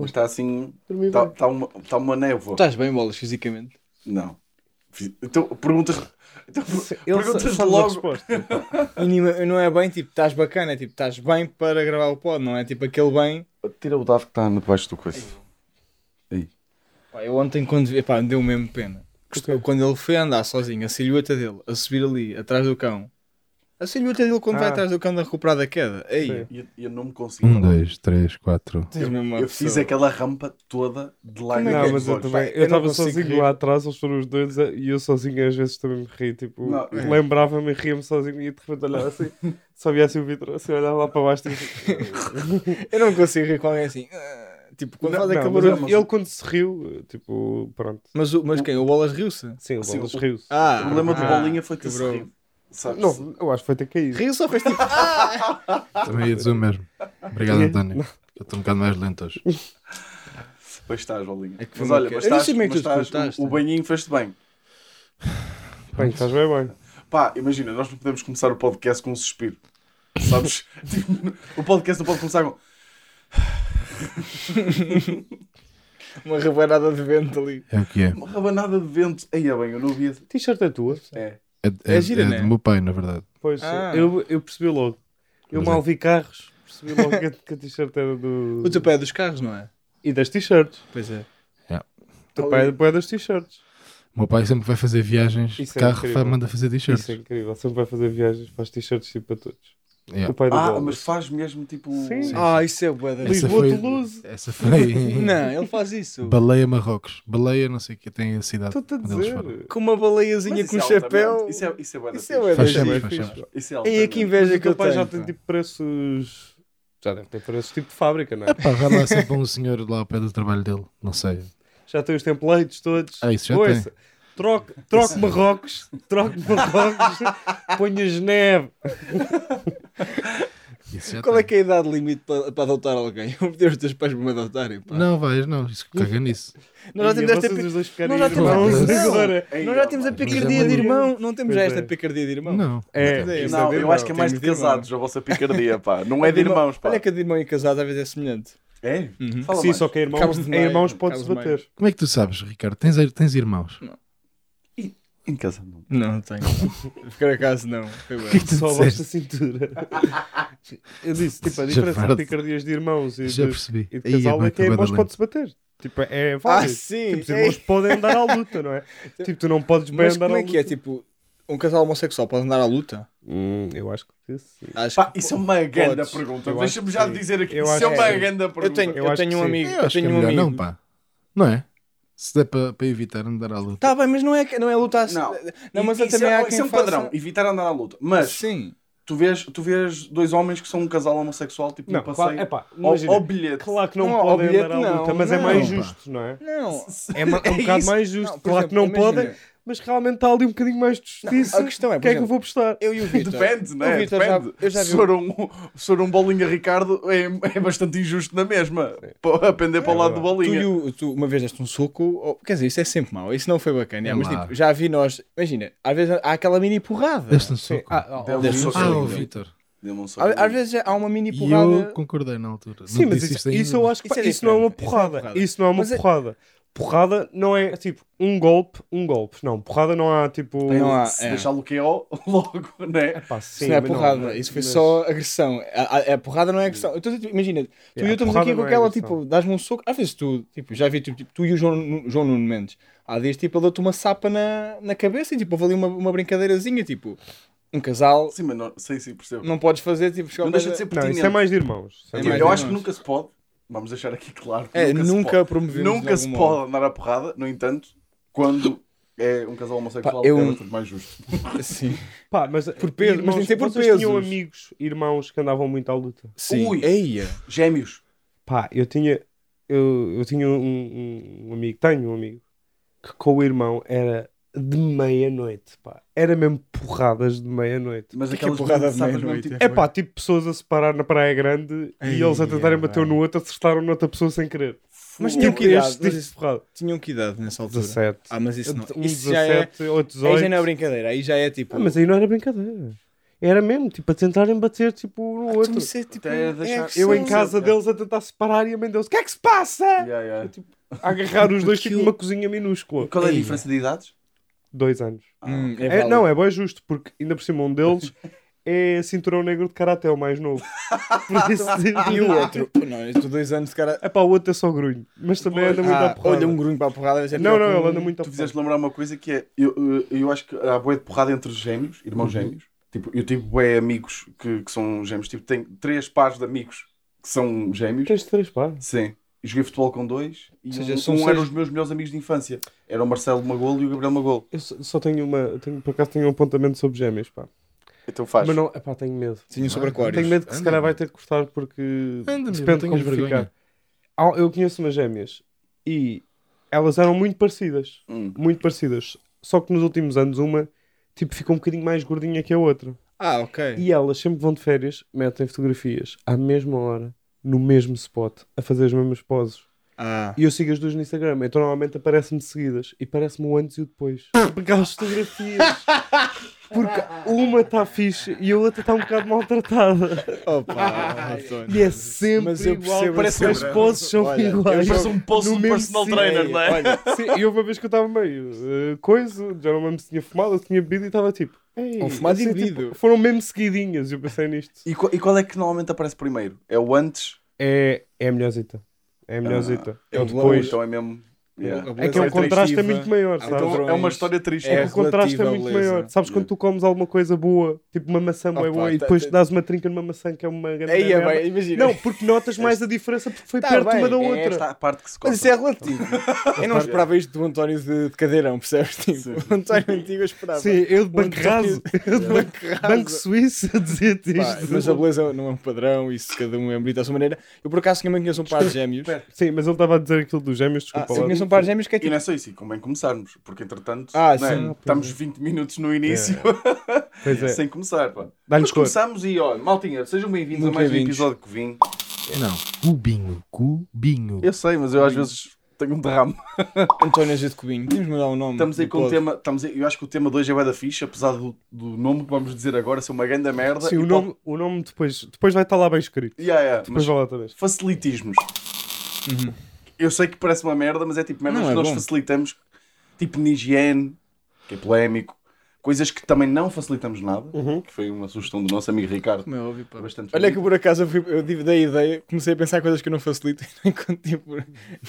Mas está assim. Está tá uma, tá uma névoa. Estás bem, bolas, fisicamente? Não. Então, perguntas. Então, Ele perguntas logo. E não é bem tipo, estás bacana, é tipo, estás bem para gravar o pod, não é tipo aquele bem. Tira o dado que está debaixo do coice. Aí. Pá, eu ontem quando vi, pá, me deu mesmo pena. Quando ele foi andar sozinho, a silhueta dele, a subir ali, atrás do cão. A silhueta dele quando vai Ah. atrás do cão a recuperar da queda. Aí, Sim. E e eu não me consigo. Um, dois, três, quatro. uma Eu fiz aquela rampa toda de lágrimas. Não, nos mas eu também. Eu Eu não estava sozinho rir. lá atrás, eles foram os dois a- e eu sozinho às vezes também me ri. Tipo, Não, é. lembrava-me e ria-me sozinho e de repente olhava assim, só via assim o vidro, assim, olhava lá para baixo. Tipo, Eu não consigo rir com alguém assim. ah, Tipo, quando Não, faz não, aquele mas barulho. ele, ele quando se riu, tipo, pronto. Mas, o- mas quem? O Bolas riu-se? Sim, o Bolas riu-se. Ah, O problema do ah, bolinha foi ter quebrou. rir. Sabes? Não, eu acho que foi ter caído. Riu-se ou fez tipo. ah! Também ia dizer o mesmo. Obrigado, António. Eu estou um bocado mais lento hoje. Pois estás, bolinha. É mas olha, mas estás, é mas tu estás- o, o banhinho fez-te bem. Bem, estás bem bem. Pá, imagina, nós não podemos começar o podcast com um suspiro. Sabes? Tipo, o podcast não pode começar com. Uma rabanada de vento ali. É o que é. Uma rabanada de vento. Aí é bem, eu não via. T-shirt é tua? É. É, é, É gira, é né? do meu pai, na verdade. Pois, Ah. eu, eu percebi logo. Eu Mas mal é. vi carros, percebi logo que, a- que a t-shirt era do. O teu pé é dos carros, não é? E das t-shirts. Pois é. O teu pai é depois das t-shirts. O meu pai sempre vai fazer viagens de Isso é carro, incrível. vai, manda fazer t-shirts. Isso é incrível. Sempre vai fazer viagens, faz t-shirts tipo para todos. Yeah. O pai do Ah, Bolas. mas faz mesmo tipo. Sim. Sim. Ah, isso é bué da Essa Lisboa, foi- Toulouse. Essa foi. Não, ele faz isso. Baleia Marrocos. Baleia, não sei o que, tem a cidade. Estou-te a dizer. Com uma baleiazinha Mas com um é chapéu. Isso é, isso é bué da Isso é da sempre, é. Isso é E que inveja o que teu pai já tem tipo preços. Já deve ter preços tipo de fábrica, não é? Epá, vai lá sempre um senhor lá ao pé do trabalho dele. Não sei. Já tem os templates todos. Ah, isso já Ouça, Troque, troque Marrocos, troque Marrocos, ponhas neve. Isso já Qual é tem. que é a idade limite para, para adotar alguém? Eu pedir os teus pais para me adotarem. Pá. Não, vais, não. Isso caga nisso. Nós já temos esta vocês pi- os dois ficarem nós já temos a- agora. Ei, Nós já temos a ó, Mas é picardia de irmão. Não temos já esta é. picardia de irmão. Não. É, Não, Não, de eu irmão. acho que é mais de casados, a vossa picardia, pá. Não é de irmãos, pá. Olha que a de irmão e casado às vezes é semelhante. É? Uhum. Fala Sim, mais. só que é irmãos, em irmãos pode-se bater. Como é que tu sabes, Ricardo? Tens, tens irmãos? Em casa não. Não, não tenho. Por acaso não. Foi bem. Que é tu Só basta a disseste? cintura. Eu disse, tipo, a diferença de farto. picardias de irmãos e Já de, percebi. e de Aí, casal bem, é que irmãos acabado pode-se bater. Tipo, é Ah, válido. sim. Tipo, os irmãos podem andar à luta, não é? Tipo, tu não podes bem Mas andar como à é que é? luta. Tipo, um casal homossexual pode andar à luta? Hum, eu acho que sim. Acho Pá, que isso é uma grande podes. pergunta. Deixa-me já sim. dizer aqui. Eu Isso acho é uma grande pergunta. Eu tenho, Eu eu tenho um sim. amigo. Eu acho que é tenho um melhor amigo. não, pá. Não é? Se der para para evitar andar à luta. Tá bem, mas não é, não é lutar. Não, não mas isso também é, há isso quem é um faça- padrão. Evitar andar à luta. Mas Sim. tu vês, tu vês dois homens que são um casal homossexual, tipo, Não, no passeio. claro, epá, ao, imagina, ao bilhete. claro que não, Não, ao podem bilhete andar à não, luta, mas é não, mais pá. justo, não é? Não. É, é um É bocado mais justo. Não, claro que não imagina. podem, mas realmente está ali um bocadinho mais de justiça. a questão é, o por que é que eu exemplo, vou prestar? Eu e o Vitor. Depende, O né? Já- Depende. eu já vi se, for um, se for um bolinha Ricardo, é, é bastante injusto na mesma. Para pender para o lado do. Tu, bolinha. e o- tu uma vez deste um soco, ou- quer dizer, isso é sempre mau, isso não foi bacana, É mas tipo, já vi nós, imagina, às vezes há aquela mini porrada. Deste um soco. Ah, ah, Deve- ah, Deve- Ah, o Sim. Vitor. Um soco. Às, às vezes há uma mini E porrada. eu concordei na altura. Sim, Não mas isso, isso eu acho que Isso é isso não é uma é porrada. Isso não é uma Mas é- porrada. Porrada não é tipo um golpe, um golpe. Não, porrada não há tipo. Não há- Se é. deixar o QO logo, né? Epá, sim, Isso não é porrada, mas- isso foi mas- só agressão. A, a- a porrada não é agressão. Eu tô- imagina, tu e eu estamos aqui com não é aquela, agressão. tipo, dás-me um soco. Às vezes tu, tipo, já vi tu, tipo, tu e o João, João Nuno Mendes. Há dias, tipo, ele deu-te uma sapa na, na cabeça e, tipo, houve ali uma, uma brincadeirazinha, tipo, um casal, Sim, mas não, sim, sim, percebo. não podes fazer, tipo, chegar Não deixa de ser da- Não, pertinente. isso é mais de irmãos. É É Tipo, mais eu de acho que irmãos. nunca se pode, vamos deixar aqui claro, que É, nunca, se nunca pode, promovemos nunca se pode modo. andar à porrada, no entanto, quando é um casal homossexual, Pá, eu- é bastante mais justo. Sim. Pá, mas Por peso, irmãos, mas tem que ser por vocês tinham amigos, irmãos que andavam muito à luta. Sim. Ui. Eia. Gêmeos. Pá, eu tinha, eu, eu tinha um, um- um amigo, tenho um amigo, que com o irmão era de meia-noite, pá. Era mesmo porradas de meia-noite. Mas que é aquelas porrada de meia-noite? tipo, É pá, tipo pessoas a separar na Praia Grande Ei, e eles a tentarem é, bater um no outro, acertaram noutra pessoa sem querer. Mas tinham que idade, Este tipo mas. Tinham que idade nessa altura? 17. Ah, mas isso não. Um Isso já é. 17, outro Aí 18. já não é brincadeira, aí já é tipo. Ah, mas aí não era brincadeira. Era mesmo, tipo, a tentarem bater tipo, no outro. Isso é, tipo, Até deixar- Eu em casa sim. deles a tentar separar e a mãe deles, o que é que se passa? Yeah, yeah. A agarrar os dois tipo numa cozinha minúscula. Qual é a diferença de idades? Dois anos. Hum, é É, não, é bem justo, porque ainda por cima um deles é cinturão negro de karaté, o mais novo. Isso, E o outro? Não, estou dois anos de cara. É pá, o outro é só grunho, mas também anda muito à Ah, porrada. olha, um grunho para a porrada. vai ser Não, não, ele anda muito à Tu porrada. fizeste lembrar uma coisa que é. Eu, eu, eu acho que há boé de porrada entre gêmeos, irmãos Uhum. gêmeos. Tipo, eu tive boé amigos que, que são gêmeos. Tipo, tenho três pares de amigos que são gêmeos. Tens três pá. Sim. Joguei futebol com dois. E Ou seja, um, são um seis- eram os meus melhores amigos de infância. Era o Marcelo Magolo e o Gabriel Magolo. Eu só só tenho uma, tenho, por acaso tenho um apontamento sobre gêmeos, pá. Então faz. Mas não, epá, tenho medo. Tinha sobre aquários. Tenho medo que se Anda. calhar vai ter que cortar porque Anda, depende não de como ficar. Eu conheço umas gêmeas e elas eram muito parecidas. Hum. Muito parecidas. Só que nos últimos anos uma tipo fica um bocadinho mais gordinha que a outra. Ah, ok. E elas sempre vão de férias, metem fotografias à mesma hora, no mesmo spot, a fazer as mesmas poses. Ah. E eu sigo as duas no Instagram, então normalmente aparece-me seguidas e parece-me o antes e o depois. Porque aquelas fotografias. Porque uma está fixe e a outra está um bocado maltratada. Opa. E é sempre Mas eu igual. Parece que as poses são Olha, eu iguais. Parece um post um mesmo personal sítio. trainer, não é? Olha, Sim, e houve uma vez que eu estava meio eh, coisa, já não lembro se tinha fumado se tinha bebido e estava tipo. Ei, Um fumado e bebido. tipo, foram mesmo seguidinhas, eu pensei nisto. E, qual- e qual é que normalmente aparece primeiro? É o antes? É, é a melhorzita. É a melhorzita. é é o o depois. Então é mesmo. Yeah. É que é o contraste é muito maior, sabes? Então é uma história triste. É, É que o contraste é muito maior. Sabes quando tu comes alguma coisa boa, tipo uma maçã boa, Opa, boa e depois tá- dás uma trinca numa maçã que é uma grande Aí é bem, imagina. Não, porque notas mais a diferença porque foi Tá perto bem, uma da é outra. Esta é a parte que se Mas isso é relativo. Eu não esperava isto do António de, de cadeirão, percebes? Tipo, o António antigo eu esperava. Sim, eu de Um banco raso. Eu de banco, raso. banco suíço a dizer-te isto. mas a beleza não é um padrão, isso cada um é bonito à sua maneira. Eu por acaso tinha mãe conheço um par de gêmeos. Ah, Sim, mas ele estava a dizer aquilo dos gêmeos, desculpa eu lá. Par gêmeos que é E tipo. não é só isso, e convém começarmos, porque entretanto Ah, é? sim. estamos 20 minutos no início Pois é, sem começar. Pá. Mas começamos e olha, maltinha, sejam bem-vindos a mais um episódio que vim. Não, cubinho, cubinho. Eu sei, mas eu às vezes tenho um derrame. António Azevedo Cubinho. Temos de mudar o nome. Estamos aí com o tema. Estamos aí, eu acho que o tema de hoje é bué da fixe, apesar do, do nome que vamos dizer agora ser uma grande merda. Sim, e o pode- nome, o nome depois, depois vai estar lá bem escrito. Yeah, yeah, Depois vai lá outra vez. facilitismos. Uhum. Eu sei que parece uma merda, mas é tipo merdas Não, que é nós bom. facilitamos, tipo na higiene, que é polémico, coisas que também não facilitamos nada, Uhum. que foi uma sugestão do nosso amigo Ricardo. Como é óbvio, pá. Bastante Olha que por acaso eu, fui, eu tive da ideia, comecei a pensar coisas que eu não facilito enquanto tipo,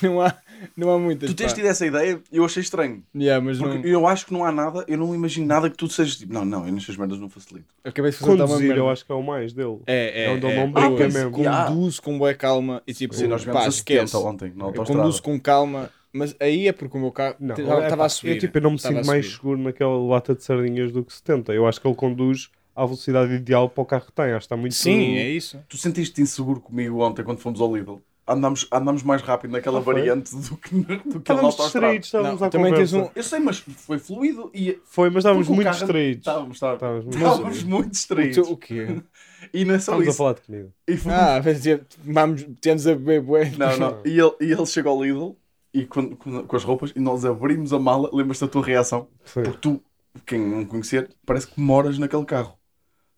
não há, não há muitas. Tu tens pá. tido essa ideia e eu achei estranho. Yeah, mas Porque não, eu acho que não há nada, eu não imagino nada que tu sejas tipo, não, não, eu nestas merdas não facilito. eu acabei de fazer uma Conduzir, merda. eu acho que é o mais dele. É, é, É onde ele é. não brinca Ah, mesmo. Conduz com boa calma e tipo, Sim, nós pá, vemos a esquece. 70 ontem na Eu conduzo com calma, mas aí é porque o meu carro Não, estava é a subir. Eu, tipo, eu não me sinto a mais seguro naquela lata de sardinhas do que 70. Eu acho que ele conduz à velocidade ideal para o carro que tem. Acho que está muito. Sim, é isso. Tu sentiste inseguro comigo ontem quando fomos ao Lidl? Andámos, andámos mais rápido naquela Ah, variante do que, do que Estávamos distraídos, estávamos Não, à também tens conversa. um- Eu sei, mas foi fluido e Foi, mas estávamos muito carro- distraídos. estávamos, estávamos. Estávamos muito Estávamos distraídos. muito O, teu- o quê? E não é só Estávamos a isso. falar de comida. E fomos- Ah, mas, temos a beber bué. Não, não. E ele, e ele chega ao Lidl e com, com, com as roupas e nós abrimos a mala. Lembras-te da tua reação? Foi. Porque tu, quem não conhecer, parece que moras naquele carro.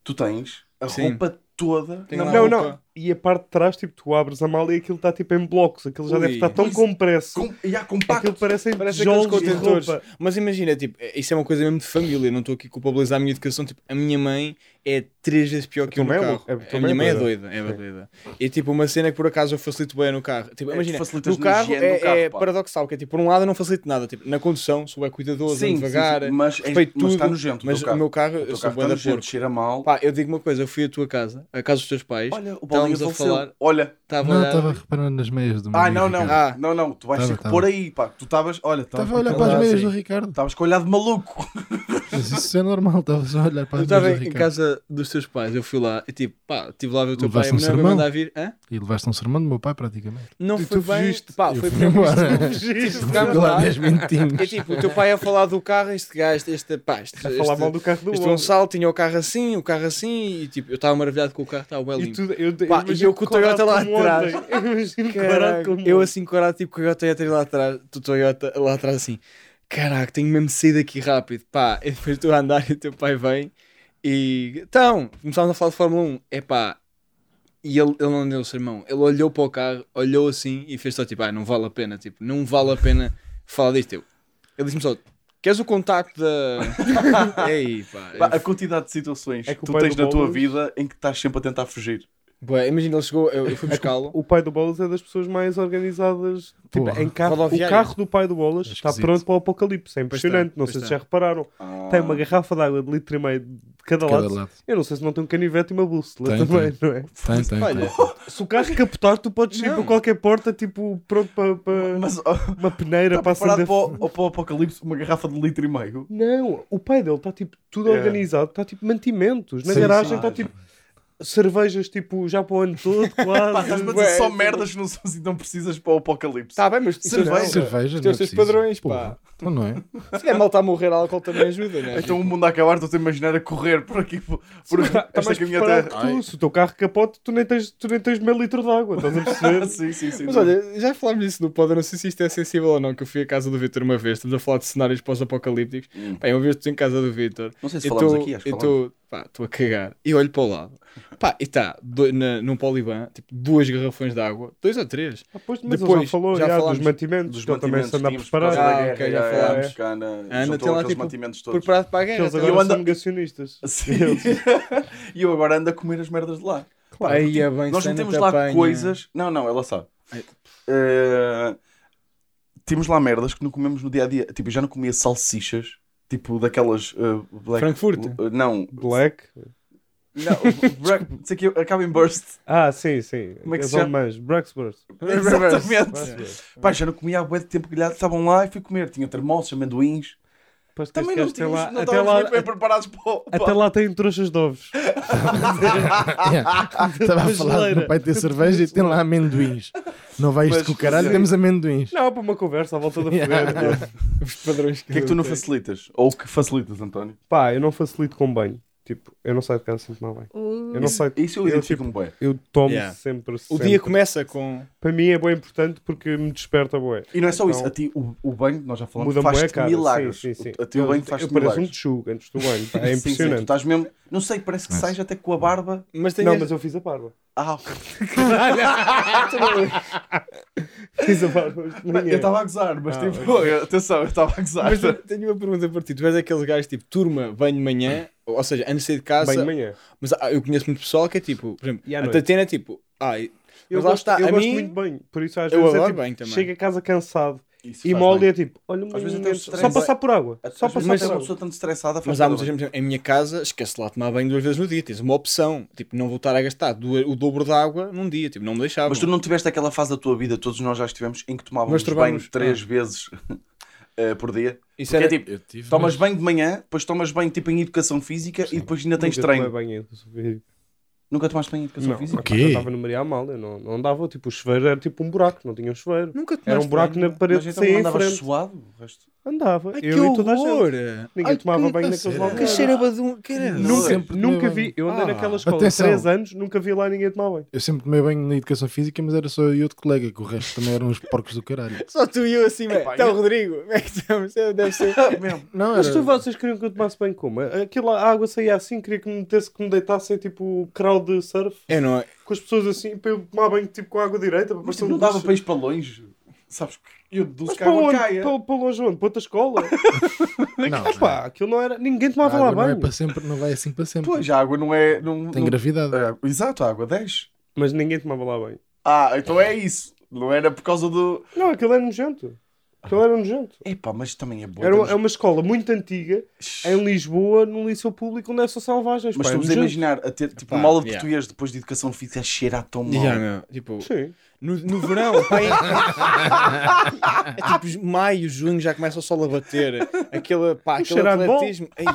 Tu tens a Sim. roupa toda Tenho na Não, não. E a parte de trás, tipo, tu abres a mala e aquilo está tipo em blocos. Aquilo já Ui. deve estar tão Pois- compresso. Com, e há compacto. Aquilo parece Parece contentores. roupa. Mas imagina, tipo, isso é uma coisa mesmo de família. Não estou aqui a culpabilizar a minha educação. Tipo, a minha mãe é três vezes pior que eu no tua mãe é carro. é- a minha é mãe é doida. É doida. E tipo, uma cena que por acaso eu facilito bem no carro. Tipo, É, imagina, no carro é, do carro, é paradoxal. Que é tipo, por um lado eu não facilito nada. Tipo, na condução sou é cuidadoso, Sim, ando sim, devagar, sim, mas, é, respeito mas está tudo, nojento. Mas o o meu carro. O eu sou está da nojento, porco. cheira mal. Pá, eu digo uma coisa, eu fui à tua casa, à casa dos teus pais, Olha, o estávamos a falar, Olha. estava a Não, estava reparando nas meias do meu Ah, não, não. Ah. Não, não. Tu vais ter que pôr aí, pá. Tu estavas. Olha, Estava a olhar para as meias sim. do Ricardo. Estavas com o olhar de maluco. Mas isso é normal, estava só a olhar para Eu as meias estava em Ricardo. casa dos teus pais, eu fui lá e tipo, pá, estive lá a ver o teu pai, Levaste a um mulher vai sermão? mandar vir. Hã? E levaste um sermão do meu pai, praticamente. Não E foi tu bem. fugiste. Pá, Eu foi embora. tipo, ficámos lá lá. 10 minutinhos. É tipo, o teu pai a falar do carro, este gajo, este, pá, este, A falar mal do carro do este. Gonçalo tinha o carro assim, o carro assim, e tipo, eu estava maravilhado com o carro, estava bem E limpo. tu, eu, Pá, e eu com o Toyota lá atrás. Eu eu assim corado, tipo, com o Toyota lá atrás, do Toyota lá atrás assim, caraca, tenho mesmo de sair daqui rápido, pá, e depois estou a andar e o teu pai vem E então, começámos a falar de Fórmula 1. Epá, e ele, ele não deu o sermão. Ele olhou para o carro, olhou assim e fez só tipo, ah, não vale a pena, tipo, não vale a pena falar disto. Eu, ele disse-me só, queres o contacto da. Ei, pá. Pá, a quantidade de situações É que tu tens na tua vida em que estás sempre a tentar fugir. Imagina, ele chegou, eu, eu fui buscá-lo. O pai do Bolas é das pessoas mais organizadas. Tipo, Porra. em carro, o carro do pai do Bolas está pronto para o apocalipse. É Pois impressionante. está, não sei se está. já repararam. Tem uma garrafa de água de litro e meio de cada, Cada lado. lado. Eu não sei se não tem um canivete e uma bússola Tem, também, tem. não é? Tem, tem. Olha, Se o carro capotar, tu podes ir para qualquer porta, tipo, pronto para, para Mas uma peneira está para acender. para o, para o apocalipse uma garrafa de litro e meio? Não, o pai dele está tipo tudo É. organizado, está tipo mantimentos. Na Sim, garagem sim. está tipo cervejas tipo já para o ano todo, Pá, quase. estás-me a Bué, dizer só merdas que não são assim tão precisas para o apocalipse. está bem, mas Cerveja. não. Cerveja, Os não é teus seus preciso. padrões, pá. Então não é? Se é mal está a morrer, álcool também ajuda, né? Então o mundo a acabar, estou-te a imaginar a correr por aqui, por, esta mais caminhada. tu. Se o teu carro capote, tu nem tens, tu nem tens meio litro de água, estás a perceber? sim, sim, sim. Mas olha, já falámos disso no pod, eu não sei se isto é sensível ou não, que eu fui à casa do Vitor uma vez, estamos a falar de cenários pós-apocalípticos. Hum. Pá, uma vez estou em casa do Vitor, não sei se falamos tô- aqui, acho que pá, estou a cagar, e olho para o lado, pá, e está num poliban, tipo, duas garrafões de água, dois ou três. Ah, pois, mas ele Depois, já falou já já, falámos dos mantimentos, Dos que também se anda a preparar. Ah, ok, já falámos. buscar na- Ana tem lá, tipo, mantimentos todos. Preparado para a guerra. eles tá eu agora ando- são negacionistas. Sim. e eu agora ando a comer as merdas de lá. Claro. Aí é bem, Nós não temos te lá apanha. coisas. Não, não, ela sabe. Eh, temos lá merdas que não comemos no dia a dia. Tipo, eu já não comia salsichas. Tipo, daquelas. eh, black... Frankfurt? eh, não. Black. Não. Black... Sei que acaba em burst. Ah, sim, sim. Como é que Os se chama? Braxburst. Exatamente. Pá, já não comia há bué de tempo que estavam lá e fui comer. Tinha termossos, amendoins. Que Também não, tínhamos, lá, não até estávamos lá, muito bem preparados para o... até lá tem trouxas de ovos. Estava a falar do pai ter cerveja e tem lá amendoins. Não vai isto Mas, com o caralho, temos amendoins. Não, para uma conversa à volta da fogueira. Os padrões O que é que tu não facilitas? Ou o que facilitas, António? Pá, eu não facilito com banho. Tipo, eu não saio de casa sem tomar banho. Eu não saio. Isso eu eu, identifico-me bem. Eu tomo Yeah. sempre, O sempre. dia começa com. Para mim é bem importante porque me desperta bué. E não é só isso, Então- a ti o, o banho, nós já falamos, bué, faz-te milagres. Sim, sim, sim. A ti o eu, banho eu faz-te pareço um milagres. tchugo antes do banho. É Sim, sim, tu impressionante. estás mesmo, não sei, parece que Mas- sais até com a barba. Mas Não, mas eu fiz a barba. Ah, ok. Fiz a barba. Eu estava a gozar, mas Ah, tipo, atenção, eu estava a gozar. Mas te- tenho uma pergunta para ti. Tu és aqueles gajos tipo turma, banho de manhã, ou seja, antes de sair de casa. Bem de manhã. Mas ah, eu conheço muito pessoal que é tipo, por exemplo, E à a noite? Tatiana é tipo, ah, Eu, mas lá gosto, está, eu a gosto mim- muito banho. Por isso às Eu vezes é adoro tipo, banho também. chego a casa cansado Isso e faz bem. é tipo, olha, Às vezes até só stress- passar por água. Só Às vezes passar até por uma água. pessoa tanto estressada faz mas há muita bem. gente, em minha casa, esquece lá de tomar banho duas vezes no dia. Tens uma opção, tipo, não voltar a gastar du- o dobro de água num dia, tipo, não me deixava. Mas tu não tiveste aquela fase da tua vida, todos nós já estivemos, em que tomávamos Masturbamos. banho três vezes eh, por dia. Isso era é tipo, tive, tomas mas- banho de manhã, depois tomas banho tipo em educação física e depois ainda tens Nunca treino. banho em educação física. Nunca tomaste banho em educação Não, física? Ok. eu estava no Maria Amália, não, não andava, tipo, o chuveiro era tipo um buraco, não tinha um chuveiro. Nunca Era um tomaste buraco banho? na parede Mas então não andavas frente. suado? O resto? Andava, Ai, eu e toda a horror! gente. Ninguém Ai, tomava que- banho a naqueles locais. Que cheirava de um... Nunca, Sempre nunca vi, eu andei Ah. naquela escola há Atenção. 3 anos, nunca vi lá ninguém tomar banho. Eu sempre tomei banho na educação física, mas era só eu e outro colega, que o resto também eram uns porcos do caralho. Só tu e eu assim. Epá, Então, eu- Rodrigo, como é que estamos? Deve ser... Mesmo. Não, Mas era... tu, vocês queriam que eu tomasse banho como? Aquela água saía assim, queria que me metesse, que me deitassem tipo crowd de surf, Eu não... com as pessoas assim, para eu tomar banho tipo com a água direita. Mas tipo, não dava para ir para longe. Sabes que Mas que a para onde? caia. Para, para longe onde? Para outra escola? Não, Epá, aquilo não era. Ninguém a tomava lá água não é banho. para sempre, não vai assim para sempre. Pois, a água não é... Não, Tem não- gravidade. É, exato, a água 10. Mas ninguém tomava lá banho. Ah, então é isso. Não era por causa do... Não, aquilo era nojento. Aquilo era nojento. Epá, mas também é bom. Era é uma escola muito antiga em Lisboa, num liceu público onde é só selvagens. Mas pá, é estamos a nojento. imaginar a ter tipo Pá, uma aula de yeah. português depois de educação física a cheirar tão mal. Já, meu. Tipo, Sim. No, no verão, pá, é, é tipo maio, junho, já começa o sol a bater. Aquele, pá, aquele cheiro atletismo. Ei,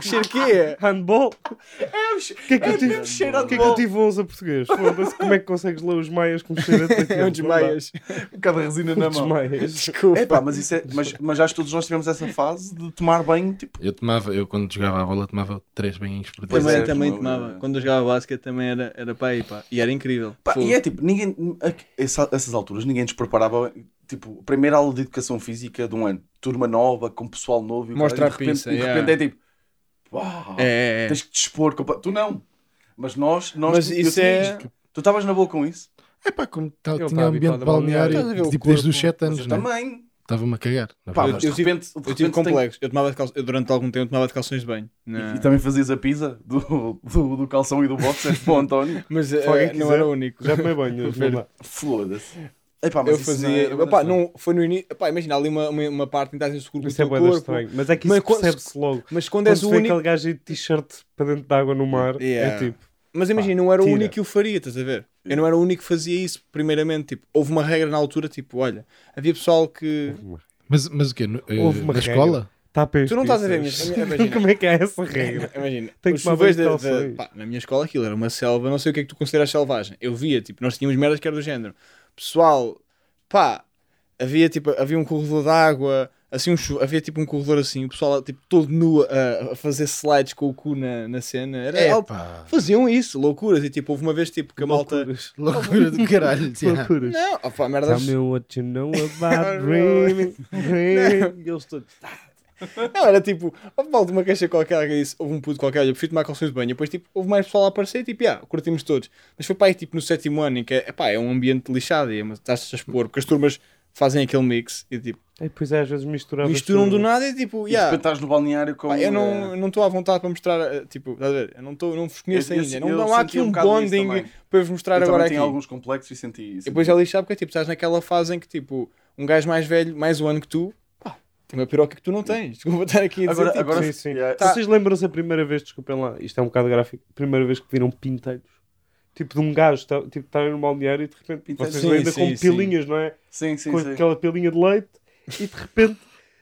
que cheiro que é? Handball. É, o che- que é que é eu tive? O que é que eu tive 11 a português? Foda-se, como é que consegues ler os maias com cheiro a É um dos maias. um bocado de resina na mão. maias. Desculpa. Epá, mas, isso é, mas, mas acho que todos nós tivemos essa fase de tomar banho, tipo, Eu tomava, eu quando jogava a bola tomava três banhinhos por dia. Pois também é, também como- tomava. Quando eu jogava basquete também era, era para aí, pá. E era incrível. Pá, e é tipo, ninguém, a- essa- essas alturas, ninguém nos preparava, tipo, primeira aula de educação física de um ano, turma nova, com pessoal novo, e Mostra a e de repente, pizza, e de yeah. repente é tipo, Uau, É, é, é. tens que te expor. compa- Tu não. Mas nós, nós Mas isso é- isto. Tu estavas na boa com isso? É pá, como tá, tinha ambiente a balneário. a tipo, desde os corpo? 7 Mas anos, eu né? também. Estava-me a cagar. Pá, de Eu tive- Eu tive tem- complexos. Eu tomava calça- eu, durante algum tempo tomava de calções de banho. E, e também fazias a pizza do, do, do calção e do boxer para o António. Mas alguém não era o único. Já tomei banho. Foda-se. Epá, Eu fazia. não é- Epá, não, foi no início. Epá, imagina ali uma, uma, uma parte em que estás seguro com o Isso é teu bué corpo. estranho. Mas é que isso percebe-se logo. Mas quando Quando és o único. aquele gajo de t-shirt para dentro de água no mar, Yeah. é tipo... Mas imagina, não era o único que o faria, estás a ver? Eu não era o único que fazia isso, primeiramente. Tipo, houve uma regra na altura, tipo, olha, havia pessoal que. Mas, mas o quê? No- eh, Houve uma na regra. escola? Tá Tu não estás a ver, mas- imagina. Como é que é essa regra? Imagina, Tem que os chuveiros da, de da- pá, na minha escola aquilo era uma selva, não sei o que é que tu consideras selvagem. Eu via, tipo, nós tínhamos merdas que era do género. Pessoal, pá, havia tipo, havia um corredor de água, assim, um havia tipo um corredor assim, o pessoal tipo todo nu a, a fazer slides com o cu na, na cena. Era É pá. Faziam isso, loucuras. E tipo, houve uma vez tipo que a malta. Loucuras. Loucura do caralho. já. Loucuras. Não, pá, merdas. Tell me what you know about dreaming. dreaming. E eles todos... Não, era tipo, houve malta uma queixa qualquer que disse, houve um puto qualquer, olha, eu prefiro tomar calções de banho. E depois, tipo, houve mais pessoal a aparecer e, tipo, ah, curtimos todos. Mas foi para aí, tipo, no sétimo ano, em que é, pá, é um ambiente lixado e é estás-te a expor, porque as turmas fazem aquele mix e, tipo, E depois é, às vezes misturava misturam tudo. do nada e, tipo, E yeah, estás no balneário com. pá, eu eh, não eu não estou à vontade para mostrar, eh, tipo, estás a ver? Eu não, estou não vos conheço Eu- eu- ainda. Não, eu não há aqui um um bonding para eu vos mostrar eu agora aqui. tinha alguns complexos e senti isso. E depois é lixado porque, tipo, estás naquela fase em que, tipo, um gajo mais velho, mais um ano que tu, pá, tem uma piroca que tu não tens. Desculpa estar aqui a dizer, Agora, tipo, agora sim, sim. yeah, Tá. Vocês lembram-se a primeira vez, desculpem lá, isto é um bocado gráfico, a primeira vez que viram pinteiros? Tipo de um gajo, tá, tipo, estarem no balneário e de repente Pinteiros. vocês Sim, ainda sim, com sim. pilinhas, não é? Sim, sim, com sim. aquela pilinha de leite e de repente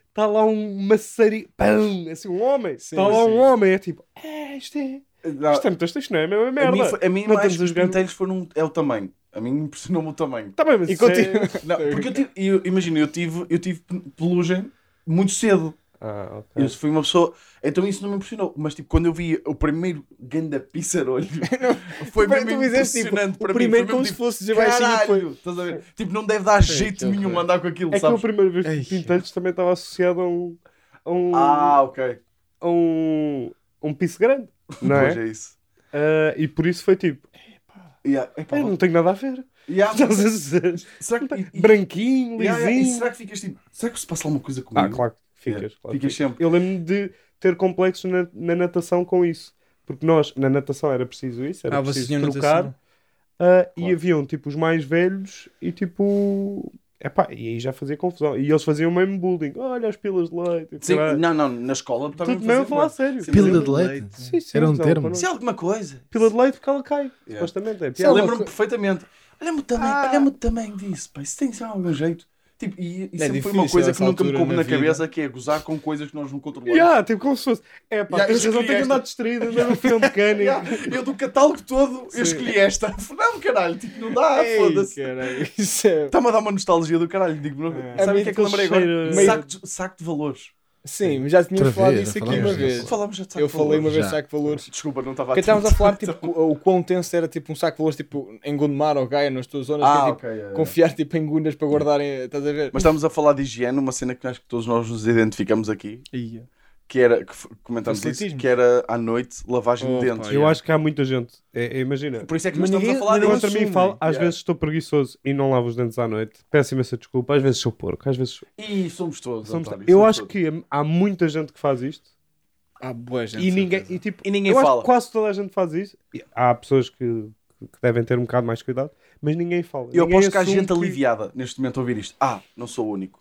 está lá um maçarico, pão, assim um homem, Sim, está lá sim. um homem, é tipo, é, isto é, Não, isto é muito isto não é a mesma a merda. mim, foi- a mim Não mais que a os foram é o tamanho. A mim impressionou-me o tamanho. Tá bem, mas E isso é- continua. Não, porque eu tive, eu, imagina, eu tive, eu tive pelugem muito cedo. Ah, ok. Eu fui uma pessoa. Então isso não me impressionou. Mas tipo, quando eu vi o primeiro ganda pizzarolho, foi Tu- mesmo fizeste, impressionante tipo, para o primeiro mim. Foi como mesmo, se tipo, fosse dizer baixinho estás a ver? Tipo, não deve dar jeito que nenhum andar com aquilo, É que eu a sabes? primeira vez Ei. que vi pinteiros também estava associado a um, a um, Ah, ok. a um, um piso grande, não Pois é? é isso. Ah, e por isso foi tipo, Yeah, epá, "Eu não tenho nada a ver. yeah, Estás a dizer? será que, Branquinho, yeah, yeah, e lisinho. será que ficas tipo. Será que se passa alguma coisa comigo? Ah, claro que ficas. Yeah, claro que ficas sempre. Eu lembro de ter complexos na, na natação com isso. Porque nós, na natação era preciso isso, era Ah, preciso trocar. natação. ah, E Claro. haviam tipo os mais velhos e tipo. Epá, e aí já fazia confusão. E eles faziam mesmo bullying. Olha as pilas de leite. Sim, não, não, na escola também Tudo mesmo a falar sério. Sim, Pila de eu- leite. Sim, sim, Era um termo. Se é alguma coisa. Pila de leite porque ela cai. Yeah. Supostamente é. Lembro-me perfeitamente. Olha-me o tamanho, Ah. olha-me tamanho disso, pá. Isso tem de algum jeito. Tipo, e, e É sempre foi uma coisa que nunca me coube na na cabeça, que é gozar com coisas que nós não controlamos. Yeah, tipo como se fosse. É pá, Yeah, tens razão, tenho andado distraído, andar no filme mecânico. Yeah, Eu do catálogo todo, eu escolhi esta. Não, caralho, tipo, não dá, foda-se. Isso é... Está-me a dar uma nostalgia do caralho. Digo, É. sabe o que é que meio lembrei agora? cheiro- Saco de, saco de valores. Sim, mas já tínhamos falado vez, disso já aqui uma vez. já de saco Eu falei uma vez Já. saco de valores. Desculpa, não estava Porque estávamos a falar tipo, o, quão tenso era tipo um saco de valores tipo, em Gondomar ou Gaia, nas tuas zonas, Ah, que é, tipo, é, é. confiar tipo, em gunas para guardarem. Estás a ver? Mas estamos a falar de higiene, uma cena que acho que todos nós nos identificamos aqui, Ia. Que era, que comentámos isso, que era à noite lavagem Oh, de dentes. pá, Eu yeah. acho que há muita gente. É, é, imagina. Por isso é que nós estamos a falar disso. contra mim falo, às Yeah. vezes estou preguiçoso e não lavo os dentes à noite. Peço imensa desculpa, às vezes sou porco, às vezes E somos todos, somos- António, Eu somos acho todos. que há muita gente que faz isto Há boa gente. e ninguém, e, tipo, E ninguém eu acho fala. que quase toda a gente faz isso. Há pessoas que, que devem ter um bocado mais cuidado, mas ninguém fala. Eu Ninguém aposto que há gente que- aliviada neste momento a ouvir isto. Ah, não sou o único.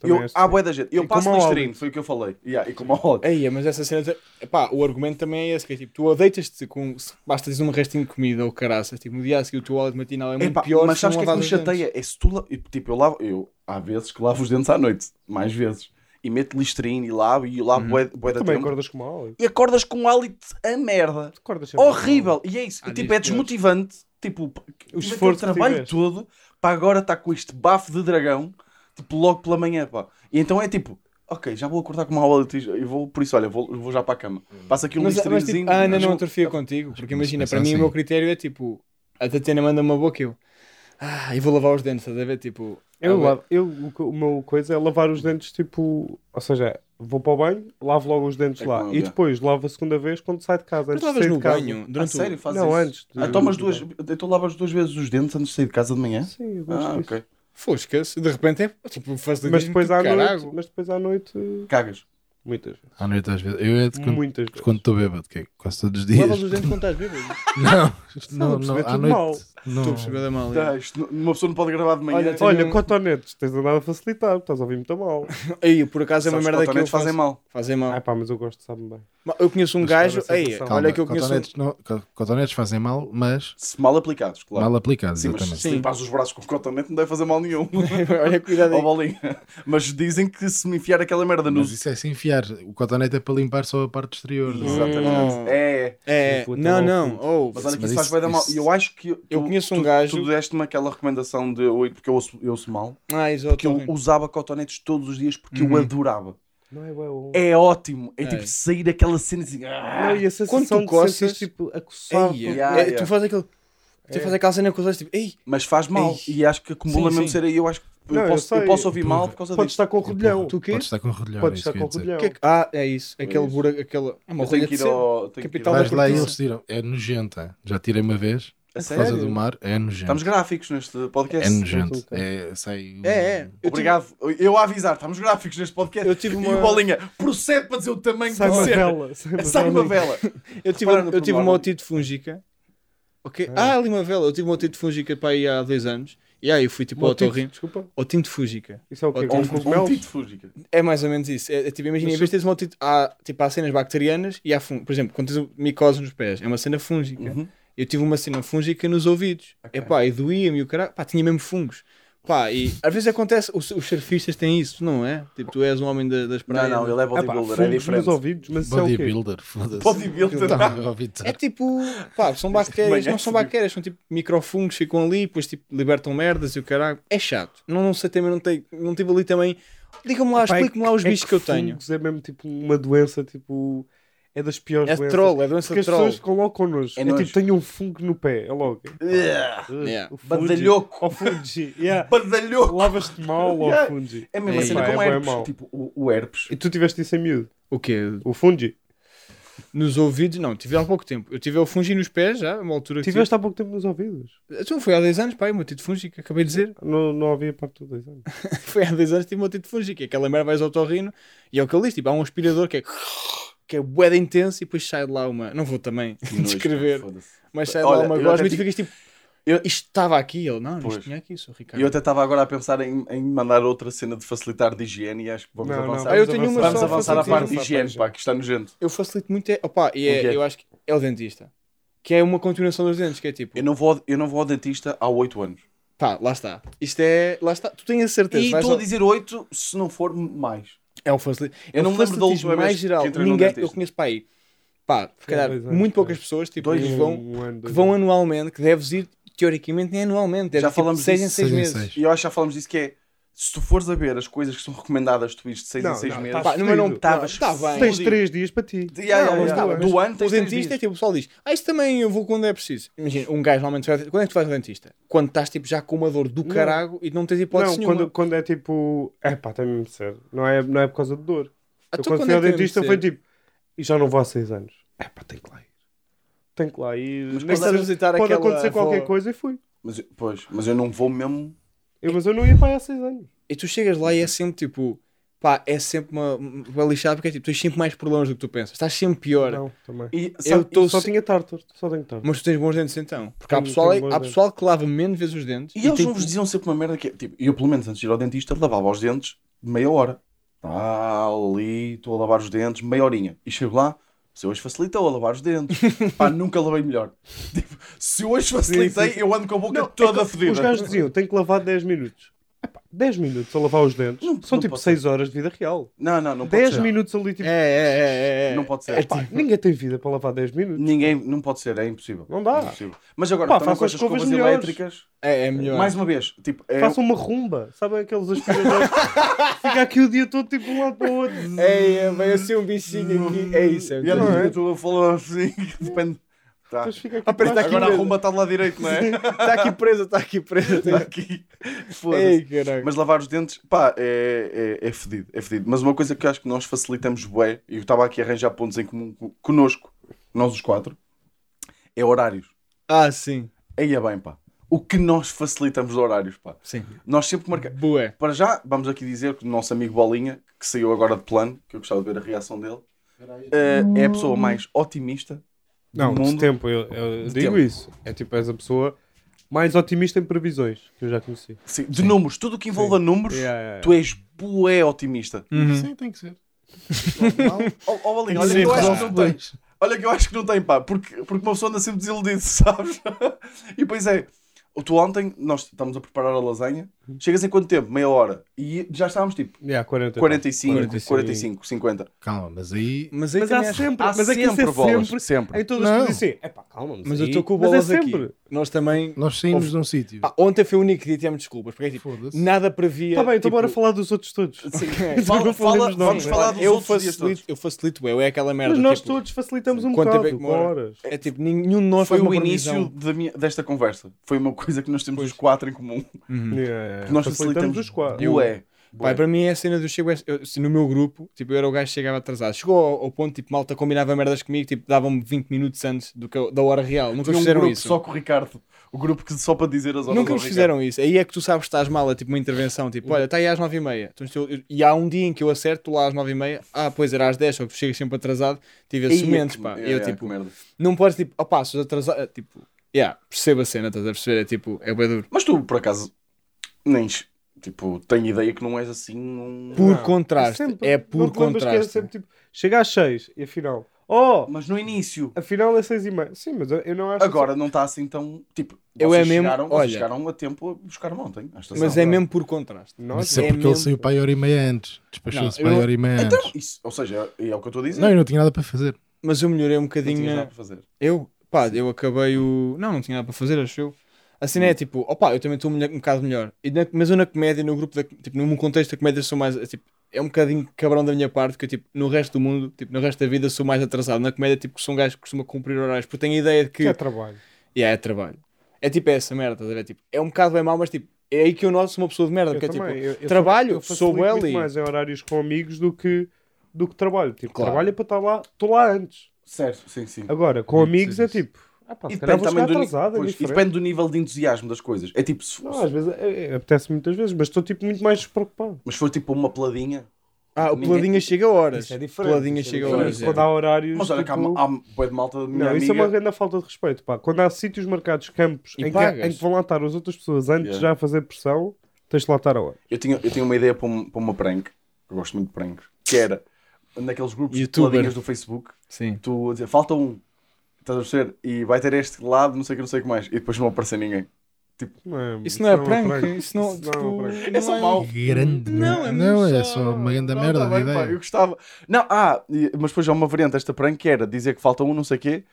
Também Eu, acho há que boa da gente. Eu E passo Listerine, hálito. foi o que eu falei. Yeah, e como ao hálito. Eia, mas essa cena. Epá, o argumento também é esse: que é tipo, tu deitas-te com. se Basta dizer um restinho de comida ou caraças. Tipo, no dia a seguir o teu hálito matinal é muito Epá, pior. mas sabes o que é que me chateia? É se tu. Tipo, eu lavo. Eu, há vezes que lavo os dentes à noite. Mais vezes. E meto Listerine e lavo. E lavo Uhum. da Também tempo. acordas com mal. E acordas com um hálito a merda. Acordas Horrível. E é isso. Há E, tipo, é desmotivante. Tipo, o esforço que trabalho todo para agora estar com este bafo de dragão. Tipo, logo pela manhã, pá. E então é tipo. Ok, já vou acordar com uma aula de e vou, por isso, olha, vou, vou já para a cama. Passa aqui um Mas, tipo, a Ana mas não vou- atrofia contigo. Porque imagina, pensar para mim o assim. meu critério é tipo. A Tatiana manda uma boca eu. Ah, e vou lavar os dentes, estás a ver? Tipo. Eu, ah, lavo- eu, o, o meu coisa é lavar os dentes, tipo, ou seja, vou para o banho, lavo logo os dentes É lá. eu, E já. depois lavo a segunda vez quando sai de casa. Mas Antes de lavas sair no de casa. banho A durante sério, o... fazes Não, isso? antes. de- Ah, tomas duas. Então lavas duas vezes os dentes antes de sair de casa de manhã? Sim, eu gosto Ah, disso. ok. Fosca-se, de repente é tipo facilitismo Mas depois, do à noite, caralho. mas depois à noite, Cagas. muitas vezes. À noite às vezes. Eu é de quando Muitas vezes. quando estou bêbado, que é quase todos os dias. Lavas os dentes quando estás bêbado. Não, Estou não, a não, perceber à tudo noite. mal. Não. Estou a perceber da mal. Tá, isto, uma pessoa não pode gravar de manhã. Olha, tem- Olha, um- cotonetes, tens andado a facilitar, estás a ouvir muito mal. Aí, por acaso é uma merda que eu faço. fazem mal. Fazem mal. Ah pá, mas eu gosto, sabe bem. Mas Eu conheço um Mas gajo. para a Ei, sensação. olha que eu conheço um... cotonetes, não, co- cotonetes fazem mal, mas Se mal aplicados, claro. mal aplicados, Sim, mas exatamente. se limpares os braços com cotonete não deve fazer mal nenhum. olha, cuidado aí. bolinha. Mas dizem que se me enfiar aquela merda no. Mas isso é sem enfiar. O cotonete é para limpar só a parte exterior. não é? Exatamente. É, é. Não, não. Oh, Mas olha que Mas isso faz bem da mal. E eu acho que. Eu tu- conheço um tu- gajo- Tu deste-me aquela recomendação de. Porque eu ouço, eu ouço mal. ah, exato. Que eu usava cotonetes todos os dias porque eu Uhum. adorava. Não é bom. É ótimo. É É. tipo sair aquela cena assim. ah, Não, e a Quando sensação tu de coças- tipo a coçar. Ei, Yeah, é, yeah. Tu fazes aquele. Tu É. fazes aquela cena com os olhos tipo. Ei, Mas faz mal. Ei. E acho que acumula Sim, mesmo ser aí. Eu acho que eu, Não, eu posso, eu sei. posso ouvir mal por causa Podes disso. estar com rodilhão. tu o quê? Podes estar com rodilhão. Podes é isso estar com eu dizer. rodilhão. Que é que- Ah, é isso. Aquele isso. buraco. Aquela. É uma Eu tenho rolha que de ir cera. ao. tenho que ir Capital ao- da Vais lá e eles tiram. É nojenta. Já tirei uma vez. A sério? do mar. É nojento. Estamos gráficos neste É podcast. nojento. Sim, sim. É, sai... É, é. Eu Obrigado. Eu a avisar, estamos gráficos neste podcast. Eu tive E uma- o Bolinha procede para dizer o tamanho Sai da uma vela. Sai uma Sai uma vela. Eu tive, eu tive uma otite fúngica. Ok? Ah. Ah, ali uma vela. Eu tive uma otite fúngica para aí há dois anos. E aí eu fui tipo ao otorrino. Desculpa. Otite fúngica. Isso é o quê? Um tito fúgica. É mais ou menos isso. É, é, tipo, imagina, em vez de teres uma otite, há, tipo, há cenas bacterianas e há fungos. Por exemplo, quando tens micose nos pés, é uma cena fúngica. Uhum. Eu tive uma cena fúngica nos ouvidos. Ok. Epá, e doía-me e o caralho. Pá, tinha mesmo fungos. Pá, e às vezes acontece, os, os surfistas têm isso, não é? Tipo, tu és um homem da- das Não, praias. não, ele é pá, bodybuilder, é fungos nos diferente. ouvidos, mas é o quê? Bodybuilder. Foda-se. Bodybuilder. Tá. É tipo, pá, são bactérias, Bem, não é são bactérias, são tipo microfungos, ficam ali, depois tipo libertam merdas e o caralho. É chato. Não, não sei também, não, tem, não tive ali também. Diga-me lá, é explique-me lá os é bichos que eu tenho. É mesmo tipo uma doença, tipo. É das piores É doenças. troll, é doença Porque de as troll. pessoas logo connosco. É É, tipo, tenho um fungo no pé. É logo. Yeah. O fungi. Badalhoco. Ou fungi. Yeah. Badalhoco. Lavas-te mal ou Yeah. fungi. É a mesma cena pá, como é herpes. Tipo, o, o herpes. E tu tiveste isso em miúdo? O quê? O fungi? Nos ouvidos? Não, tive há pouco tempo. Eu tive o fungi nos pés já, uma altura que Tiveste há pouco tempo nos ouvidos? tive. Então foi há 10 anos, pá, o meu tito fúngico, acabei de dizer. Não, não havia parte dos dois anos. Foi há 10 anos tive o meu tito fúngico. é Aquela merda vais ao torrino e é o que ele diz. Tipo, há um aspirador que é. Que é bué de intenso e depois sai de lá uma. Não vou também descrever. Mas sai de Olha, lá uma eu gosma e tu ficas tipo. Eu- Isto estava aqui, ele, não, Pois. isto tinha aqui, sou Ricardo. E eu até estava agora a pensar em, em mandar outra cena de facilitar de higiene e acho que vamos Não, não, avançar. Ah, eu tenho uma Vamos avançar à parte de higiene, pá, que está nojento. Eu facilito muito, é, opa, e é- quê? eu acho que é o dentista. Que é uma continuação dos dentes, que é tipo, Eu não vou, eu não vou ao dentista há 8 anos. pá, lá está. Isto é, lá está. Tu tens a certeza. E estou a dizer 8 se não for mais. É o facilito. Eu não me lembro da facilitismo última mais geral. Ninguém, eu conheço para aí. Pá, se calhar, anos, muito pá. poucas pessoas, tipo, Dois, que vão, Um ano, que vão anos. anualmente, que deves ir, teoricamente, nem anualmente. Deves Já tipo, falamos seis em disso. seis Seis em meses. seis. E eu acho que já falamos disso que é se tu fores a ver as coisas que são recomendadas tu ires de 6 Não, em 6 não, meses. Pá, não, mas não, Estavas está bem. Tens Fodido. 3 dias para ti. Yeah, yeah, yeah. tá bem, Do mas ano O tens três dentista é tipo, o pessoal diz, ah, isso também eu vou quando é preciso. Imagina, um gajo normalmente vai, quando é que tu vais ao dentista? Quando estás tipo já com uma dor do Não. carago e não tens hipótese Não, nenhuma. quando, quando é tipo. É pá, tem mesmo ser. Não é, não é por causa de dor. Ah, Eu quando fui é ao dentista foi tipo. E já não vou há 6 anos. É pá, tem que lá ir. Tem que lá ir. Mas vais visitar pode acontecer qualquer coisa e fui. Mas, pois, mas eu não vou mesmo. Eu, mas eu não ia para aí há 6 anos. E tu chegas lá e é sempre tipo, pá, é sempre uma, uma lixada porque é tipo, tens sempre mais problemas do que tu pensas. Estás sempre pior. Não, também. E, Eu sabe, tô Só se- tinha tartar. Só tenho tartar. Mas tu tens bons dentes então. Porque há Tenho- pessoal, tenho bons há pessoal que lava menos vezes os dentes. E eles tem não vos diziam sempre uma merda que é, tipo, eu pelo menos antes de ir ao dentista lavava os dentes de meia hora. Ah, ali, estou a lavar os dentes, meia horinha. E chego lá, se hoje facilitou a lavar os dentes. Pá, nunca lavei melhor. Tipo, se hoje facilitei, sim. eu ando com a boca Não, toda é fedida. Os gajos diziam, tem que lavar 10 minutos. Epá, 10 minutos a lavar os dentes. Não- São não tipo pode 6 horas de vida real. Não, não, não pode 10 ser. minutos ali tipo. É, é, é, é, é. Não pode ser. Epá, ninguém tem vida para lavar 10 minutos. Ninguém, não pode ser, é impossível. Não dá. É impossível. Mas agora, Pá, façam com as escovas escovas elétricas, É, é melhor. mais uma vez, tipo, é, Façam uma rumba. Sabem aqueles aspiradores? Fica aqui o dia todo tipo de um lado para o outro. É, é, vai assim um bichinho aqui. É isso, é E é? estou a falar assim, que depende. Tá. Aqui Ah, para que Agora aqui- arruma está do lado direito, não é? Está aqui presa, está aqui presa. Está aqui. Foda-se. Ei. Mas lavar os dentes, pá, é, é, é fedido, é fedido. Mas uma coisa que eu acho que nós facilitamos bué, e eu estava aqui a arranjar pontos em comum co- connosco, nós os quatro, é horários. Ah, sim. Aí é bem, pá. O que nós facilitamos de horários, pá. Sim. Nós sempre marcamos. Bué. Para já, vamos aqui dizer que o nosso amigo Bolinha, que saiu agora de plano, que eu gostava de ver a reação dele, eh, é a pessoa mais otimista Não, do de mundo. tempo, eu, eu De digo tempo. isso. É tipo, és a pessoa mais otimista em previsões que eu já conheci. Sim, de números, tudo o que envolva números, Yeah, yeah, yeah. tu és bué otimista. Uhum. Sim, tem que ser. Tem que olha que eu acho que não tem. Olha que eu acho que não tem, pá, porque, porque uma pessoa anda sempre desiludido, sabes? e depois é, tu ontem, nós estamos a preparar a lasanha, chegas em quanto tempo? Meia hora. E já estávamos tipo Yeah, 40, 45, 45. 45, 50. Calma, mas aí. Mas, aí Mas há sempre, Há mas é que isso é sempre bolas, sempre. sempre. Em todas as coisas assim, é pá, calma, Mas eu aí- estou com mas bolas é aqui. sempre. Nós também. Nós saímos de um sítio. Pá, ontem foi o único dia que tivemos desculpas. Porque é tipo, nada previa. Tá bem, então tipo, bora falar dos outros todos. Sim, Fala- Não fala- falemos vamos nomes. falar dos eu outros dias facilito, todos. eu facilito, eu é aquela merda. Mas nós tipo, todos facilitamos um Quanto tempo é bocado, demora? horas. É tipo, nenhum de nós Foi o início desta conversa. Foi uma coisa que nós temos os quatro em comum. Yeah, Que nós facilitamos os quatro. Bué. Pai, para mim é a cena do chego. eu- se no meu grupo, tipo, eu era o gajo que chegava atrasado. Chegou ao, ao ponto, tipo, malta combinava merdas comigo, tipo, davam-me 20 minutos antes do que eu- da hora real. Nunca Tinha um fizeram grupo isso. só com o Ricardo. O grupo que só para dizer as horas Nunca nos fizeram isso. Aí é que tu sabes que estás mal, é tipo uma intervenção. Tipo, olha, está aí às 9h30. Então, E há um dia em que eu acerto, lá às 9h30. Ah, pois era às 10, só que tu chegas sempre atrasado. Tive esses Ei, momentos, pá. é, eu, é, tipo, que merda. não podes, tipo, opá, se atrasado. é, Tipo, yeah, percebo a cena, estás a perceber? É tipo, é bem duro. Mas tu, por acaso, nem. Tipo, tenho ideia que não és assim um. Por Não, contraste. sempre. É Não por contraste. sempre tipo, chega às 6 e afinal, oh, Mas no início. afinal é 6 e meia. Sim, mas eu- não acho Agora não está assim tão. Tipo, Eu vocês é mesmo- Chegaram, vocês olha- chegaram a tempo a buscar ontem. estação. Mas é mesmo por contraste. Nós, Mas isso é é porque ele mesmo- saiu para aí hora e meia antes. Despachou-se Não, para eu- hora e meia Então, antes. isso, ou seja, é o que eu estou a dizer. Não, eu não tinha nada para fazer. Mas eu melhorei um Não bocadinho. tinhas na- nada para fazer. Eu, pá, eu acabei o. Não, não tinha nada para fazer, acho eu. A cena é tipo, opá, eu também estou um, um bocado melhor. E na- mas eu na comédia, no grupo da. Tipo, no contexto da comédia, sou mais. Tipo, é um bocadinho cabrão da minha parte, que eu, tipo, no resto do mundo, tipo, no resto da vida, sou mais atrasado. Na comédia, tipo, sou um gajo que costuma cumprir horários, porque tenho a ideia de que. que é trabalho. Yeah, é trabalho. É tipo essa merda, estás a ver? Tipo, é um bocado bem mau, mas tipo, é aí que eu noto sou uma pessoa de merda. Eu Porque é também. tipo, Eu- eu trabalho, eu sou well muito e- mais em horários com amigos do que, do que trabalho. Tipo, Claro. trabalho é para estar lá, estou lá antes. Certo, sim, sim. Agora, com amigos é tipo, ah, pá, E depende, também do, atrasado, é pois, e diferente. depende do nível de entusiasmo das coisas. É tipo, se, Não, às vezes é, é, apetece muitas vezes, mas estou tipo muito mais despreocupado. mas for tipo uma peladinha. Ah, o Ninguém- peladinha chega a horas. Isso é diferente. Peladinha isso é chega a diferente. horas. é. Quando há horários. Mas olha que há, tipo, há bué de malta da minha Não, isso é uma amiga. grande falta de respeito. Pá. Quando há sítios marcados, campos, em que, em que vão lá estar as outras pessoas antes Yeah. já a fazer pressão, tens de lá estar a hora. Eu tinha, eu tinha uma ideia para, um, para uma prank. Eu gosto muito de pranks. Que era naqueles grupos de Youtuber. peladinhas do Facebook. Sim. Tu a dizer, falta um. Estás a perceber? E vai ter este lado, não sei o que, não sei o que mais. E depois não aparecer ninguém. Não é- Isso não é uma prank. Isso não. Isso tipo, não é não É só mau. Grande Não, é Não, é só- uma grande Não, merda tá bem, pá, ideia. eu gostava. Não, ah, mas depois há uma variante desta prank que era dizer que falta um, não sei o quê.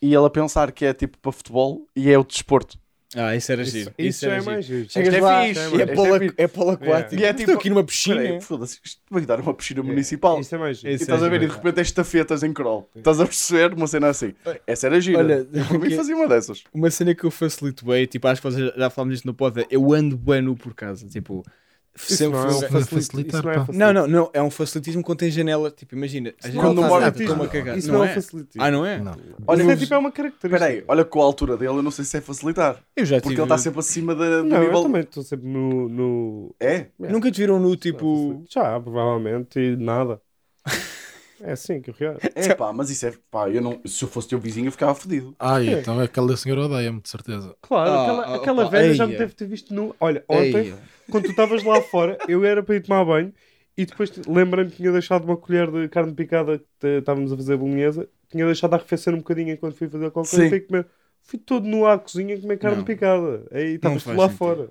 E ela pensar que é tipo para futebol e é o desporto. Ah, isso era Isso, giro. isso era é giro. mais giro. Chegas é lá fixe, e é é polo, fixe. é polo aquático. E é Estou tipo- aqui numa piscina. foda-se, isto vai dar uma piscina municipal. Isso é mais giro. E Isso estás é a ver, e de giro. repente é estafetas em crawl. Estás a perceber uma cena assim. Essa era gira. Olha, Eu, por mim fazia uma dessas. Uma cena que eu facilito bem, tipo, acho que vocês já falámos disto no pod, é eu ando bem nu por casa. Tipo, Isso sempre não é um Facilitar, não é. Não, não, não, é um facilitismo quando tem janela. Tipo, imagina, a janela Quando está mora- aberta, estou-me a cagar. Isso não, não é? é facilitismo. Ah, não é? Não. Olha, isso é mas- tipo é uma característica. Espera aí, olha com a altura dele, eu não sei se é facilitar. Eu já Porque tive... ele está sempre acima da, do Não, eu nível. tipo- também estou sempre no. no... É? Nunca te viram nu, tipo... Já, provavelmente, e nada. É assim que eu reajo. É pá, mas isso é. Pá, eu não, se eu fosse teu vizinho, eu ficava fodido. Ai, então aquela senhora odeia-me, de certeza. Claro, Ah, aquela, ah, aquela velha já me deve ter visto nu. Olha, ontem, quando tu estavas lá fora, eu era para ir tomar banho e depois lembrei-me que tinha deixado uma colher de carne picada que estávamos a fazer bolonhesa. Tinha deixado arrefecer um bocadinho enquanto fui fazer qualquer coisa e fui comer. Fui todo nu à cozinha comer carne Não. picada. Aí estavas lá sentido. fora.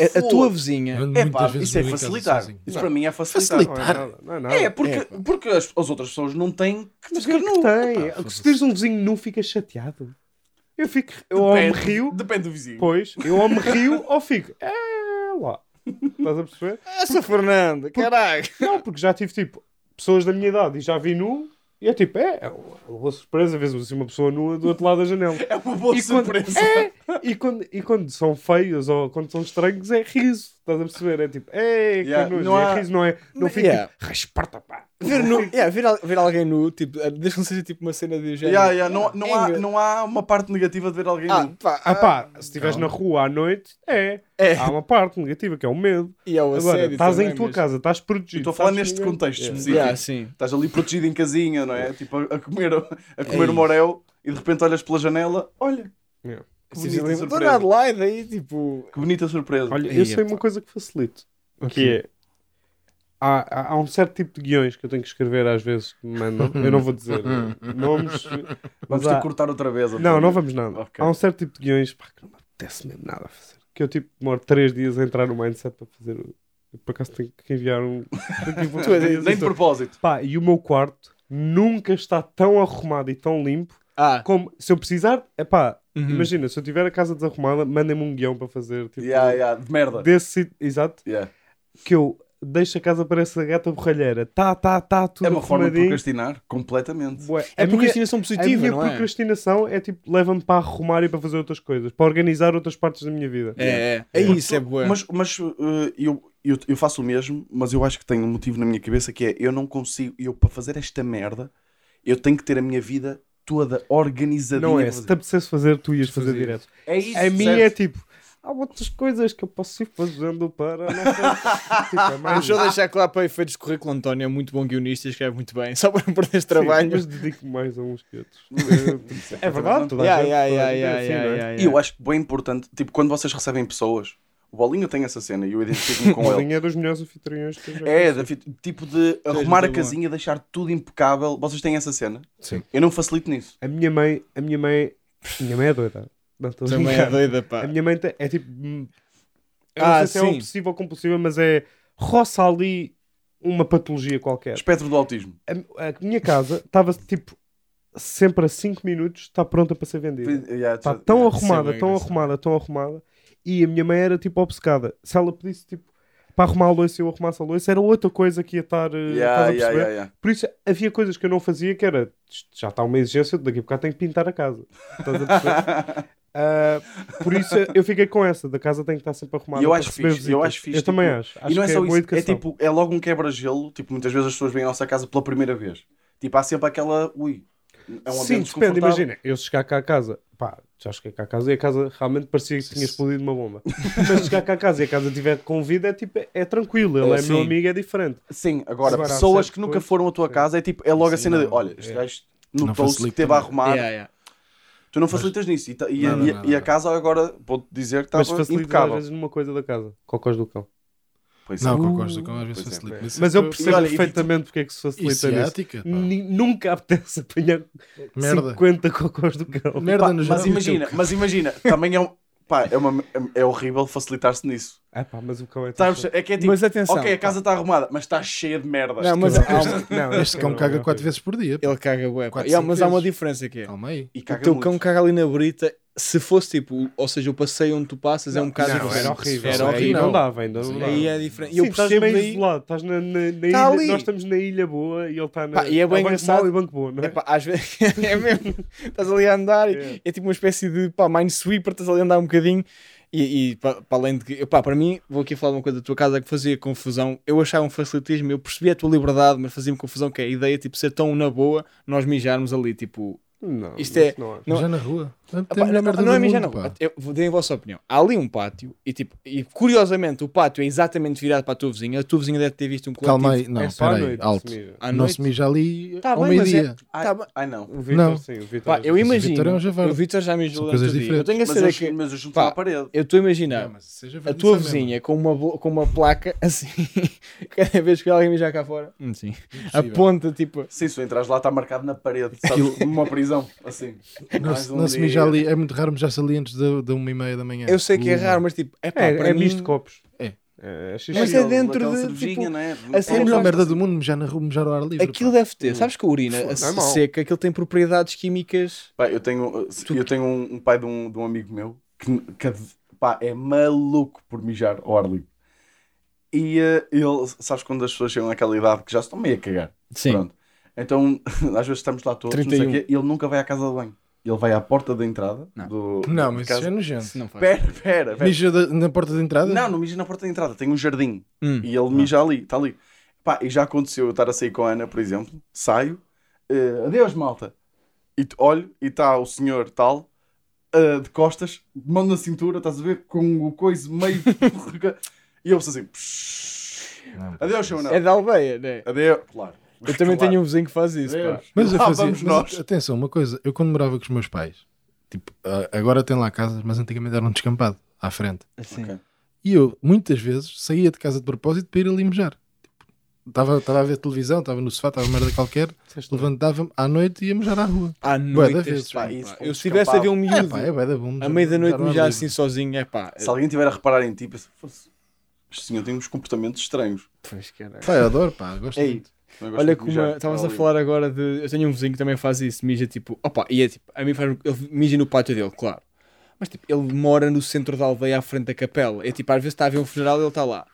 a, a tua vizinha... É pá, isso é facilitar. Isso Não. para mim é facilitar. Facilitar. Não é nada. Não é nada. É, porque, É, porque as, as outras pessoas não têm que ficar que é que nu. tem? Pá, Se tens um vizinho nu, ficas chateado. Eu fico. Eu ou me Depende- rio, Depende do vizinho. pois, eu ou me rio ou fico. É lá. Estás a perceber? Essa Fernanda, caralho! Não, porque já tive tipo pessoas da minha idade e já vi nu E é tipo, é, é uma boa surpresa, vês assim uma pessoa nua do outro lado da janela. É uma boa E quando, surpresa. é, e, quando, e quando são feios ou quando são estranhos, é riso. Estás a perceber? É tipo, é, que Yeah, nojo. não É há- riso, não é? Não fica Yeah. tipo, rasparta, pá. Ver, nu, yeah, ver, ver alguém nu, tipo, eh, desde que não seja tipo uma cena de género. Yeah, yeah, não, não, É há, não há uma parte negativa de ver alguém Ah, nu. pá, Ah pá, se estiveres na rua à noite, é. É. Há uma parte negativa que é o medo. E é o Agora, assédio estás em tua mas- casa, estás protegido. Estou a falar neste que ninguém- contexto Yeah. específico. Yeah, sim. Estás ali protegido em casinha, não é? Tipo, a, a comer, a comer Ei. um morel e de repente olhas pela janela, olha, Yeah. Que bonita surpresa. na Adelaide aí, tipo. Que bonita surpresa. Olha, eu sei uma coisa que facilito. Ok. Que é. Há, há, há um certo tipo de guiões que eu tenho que escrever às vezes que me mandam. Eu não vou dizer eh, nomes. Vamos ter há- que cortar outra vez. Não, não vamos nada. Ok. Há um certo tipo de guiões pá, que não me apetece mesmo nada a fazer. Que eu tipo demoro 3 dias a entrar no mindset para fazer. eu, por acaso tenho que enviar um. Nem de propósito. Pá, e o meu quarto nunca está tão arrumado e tão limpo Ah, como se eu precisar. É pá, uhum. imagina, se eu tiver a casa desarrumada, mandem-me um guião para fazer. Tipo, Yeah, yeah, de merda. Desse exato, Yeah. que eu deixo a casa parece a gata borralheira. Tá, tá, tá, tudo É uma forma de procrastinar, completamente. Bué. é a minha, procrastinação a positiva, minha não é? procrastinação é tipo, leva-me para arrumar e para fazer outras coisas, para organizar outras partes da minha vida. É, é. É isso, é boa. Mas, mas uh, eu, eu, eu faço o mesmo, mas eu acho que tenho um motivo na minha cabeça que é eu não consigo, eu para fazer esta merda, eu tenho que ter a minha vida toda organizadinha. Não é, se te apetecesse fazer, tu ias fazer Fazer. direto. É isso, A minha é tipo, há outras coisas que eu posso ir fazendo para. Não sei. tipo, é Mas só deixar claro para efeitos de currículo, António é muito bom guionista e escreve muito bem, só para não perder Sim, trabalho. mas dedico mais a uns que outros. é verdade, toda a gente- é é? E eu acho bem importante, tipo, quando vocês recebem pessoas, o Bolinho tem essa cena e eu identifico-me com O ele. Bolinha é dos melhores anfitriões que eu já É, da- tipo de arrumar a casinha, deixar tudo impecável. Vocês têm essa cena? Sim. Eu não facilito nisso. A minha mãe, a minha mãe, a minha mãe é doida. Não estou a Também é brincar. doida, A pá. minha mãe é tipo. hum, Eu Ah, não sei se é obsessiva ou compulsiva, mas é. roça ali uma patologia qualquer. Espectro do autismo. A, a minha casa estava tipo. Sempre a 5 minutos está pronta para ser vendida. Yeah, Está já- tão yeah. arrumada, bem tão engraçado. arrumada, tão arrumada. E a minha mãe era tipo obcecada. Se ela pedisse tipo para arrumar a louça e eu arrumasse a louça, era outra coisa que ia estar. eh, Yeah, estás a perceber? yeah, yeah. Por isso havia coisas que eu não fazia que era "Isto já está uma exigência, daqui a bocado tenho que pintar a casa. Estás a perceber? Ah, por isso eu fiquei com essa, da casa tem que estar sempre arrumada. E eu acho fixe, eu visitas. acho fixe, Eu também tipo, acho. acho e não é só boa isso, é educação. tipo, é logo um quebra-gelo. Tipo, muitas vezes as pessoas vêm à nossa casa pela primeira vez. Tipo, há sempre aquela, ui, é um Sim, depende, imagina, eu chegar cá a casa, pá, já cheguei cá a casa e a casa realmente parecia que tinha explodido uma bomba. Mas chegar cá a casa e a casa tiver com vida é tipo, é, é tranquilo, ele É, é, meu amigo, é diferente. Sim, agora, há pessoas certo que nunca foram à tua casa, é tipo, é logo a Sim, cena de, não, olha, este é. gajo Não notou-se que esteve a arrumar. Yeah, yeah. Tu não facilitas nisso. E, e, Nada, e- nada, e a casa agora, vou-te dizer que Mas estava facilita às impecável. vezes numa coisa da casa, cocós do cão. Pois Não, é. com cocós do cão às vezes é. facilita. Isso Mas é eu percebo olha, e perfeitamente porque é que se facilita nisso. ciática, pá. Ni- Nunca apetece apanhar Merda. 50 cocós do cão. Merda Pá, no mas imagina, mas imagina, também é um. Pá, é, uma, é, é horrível facilitar-se nisso. Ah pá, mas o cão é Sabes? É que é tipo, Mas atenção, ok, a casa está arrumada, mas está cheia de merda. Não, mas Este há uma- Não, Este cão caga não, 4 não. vezes por dia. pá. ele caga bué. pá. Quatro, Yeah, cinco mas há uma vezes. diferença que é. Calma aí. E O caga teu muito. cão caga ali na brita, se fosse tipo, ou seja, o passeio onde tu passas é um bocado Não, diferente. era horrível. Era Aí horrível. não dava, ainda não dava. Aí é diferente. E Sim, eu estás percebo meio daí. isolado, estás na, na, na Tá ilha, ali. nós estamos na ilha boa e ele está na Pá, e é bem banco engraçado. mau e banco bom, não é? É pá, às vezes é mesmo. Estás ali a andar e É. é tipo uma espécie de pá, minesweeper, estás ali a andar um bocadinho. E, e para além de que, pá, para mim, vou aqui falar de uma coisa da tua casa que fazia confusão. Eu achava um facilitismo, eu percebia a tua liberdade, mas fazia-me confusão que é a ideia tipo ser tão na boa nós mijarmos ali, tipo, Não, Isto é- não acho. Não- Já na rua. Epá, não, não é mundo, não. pá. Eu a vossa opinião. Há ali um pátio e, tipo, e curiosamente o pátio é exatamente virado para a tua vizinha. A tua vizinha deve ter visto um coletivo Calma aí. Não, é só à espera aí. noite, Alto. se mija. à Não noite. se mija ali Tá ao bem, mas é- meio-dia. Ai, Tá ai não. O Vitor, Não. sim, o Vitor. Pá, eu Mas o imagino. Vitor é um o Vitor já me São ajudou coisas durante o dia. Eu tenho a certeza eu, que. mas eu junto à parede. Eu estou a imaginar. É, A tua é vizinha com uma, com uma placa assim, cada vez que alguém mijar cá fora, hum, sim, mesmo. a ponta tipo. Sim, se tu entras lá está marcado na parede, sabes? Uma prisão, assim. Não, se- um mija ali. É muito raro mijar-se ali antes da, da uma e meia da manhã. Eu sei que é raro, mas tipo, é pá, É, para é mim, misto de copos. É. É, xixi. Mas é dentro de, tipo, não é? assim, É a melhor Mas- merda do mundo mijar, na rua, mijar ao ar livre. Aquilo pá. deve ter, sabes que a urina a é seca, aquilo tem propriedades químicas. Pá, eu tenho, eu tenho um, um pai de um, de um amigo meu que, que pá, é maluco por mijar ao ar livre. E eh, ele, sabes quando as pessoas chegam àquela idade que já estão meio a cagar. Sim. Pronto. Então, às vezes estamos lá todos, não 31. sei o quê, e ele nunca vai à casa de banho. Ele vai à porta da entrada Não. do. Não, da mas isso é nojento. Não faz. Pera, pera, pera. Mija da- na porta de entrada? Não, não mija na porta da entrada, tem um jardim. Hum. E ele mija ali, está ali. Pá, e já aconteceu eu estar a sair com a Ana, por exemplo, saio, eh, adeus malta. E olho e está o senhor tal, eh, de costas, mão na cintura, estás a ver, com o coisa meio. e eu assim, "Psh, Não. adeus, seu Anão. É da aldeia, né? Adeus, claro. Eu também Claro. tenho um vizinho que faz isso, pá. Mas eu fazia, vamos mas nós. atenção, uma coisa, eu quando morava com os meus pais, tipo, ah, agora tem lá casas, mas antigamente era um descampado à frente. Assim. Ok. E eu, muitas vezes, saía de casa de propósito para ir ali mejar. Estava estava a ver televisão, estava no sofá, estava merda qualquer, levantava-me à noite e ia mejar à rua. À noite, vezes, pá, isso, Eu se tivesse a ver um É miúdo pá, é da bom. à meia da noite mejar assim sozinho, é pá. Se alguém estiver a reparar em ti, pensa, "Fosse, este senhor tem uns comportamentos estranhos. Pois, caralho. Pá, eu adoro, pá, gosto Ei, muito. Olha como mijar estávamos a falar agora de. Eu tenho um vizinho que também faz isso, mija tipo. Opa, e é tipo, a mim faz. Ele mija no pátio dele, claro. Mas tipo, ele mora no centro da aldeia à frente da capela. É tipo, às vezes está a ver um funeral e ele está lá.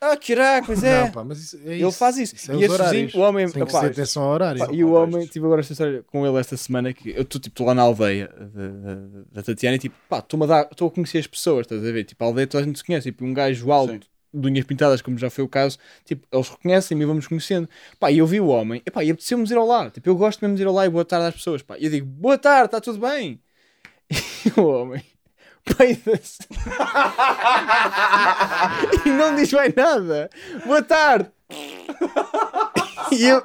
Ah, caraca, pois é. Não, pá, mas isso, é ele faz isso. Isso é e esse vizinho, o homem. Tem que ter atenção ao horário. Pá, e o homem, tive agora esta história com ele esta semana que eu estou tipo lá na aldeia da, da, da Tatiana e tipo, pá, estou a, dar- a conhecer as pessoas, estás a ver? Tipo, a aldeia toda a gente se conhece, tipo, um gajo alto, Sim. De unhas pintadas, como já foi o caso, tipo, eles reconhecem-me e vamos conhecendo. Pá, e eu vi o homem, e pá, e apeteceu-me ir ao lá, tipo, eu gosto mesmo de ir ao lá e boa tarde às pessoas, pá. E eu digo, boa tarde, está tudo bem? E o homem, peida-se. e não diz mais nada. Boa tarde. E eu,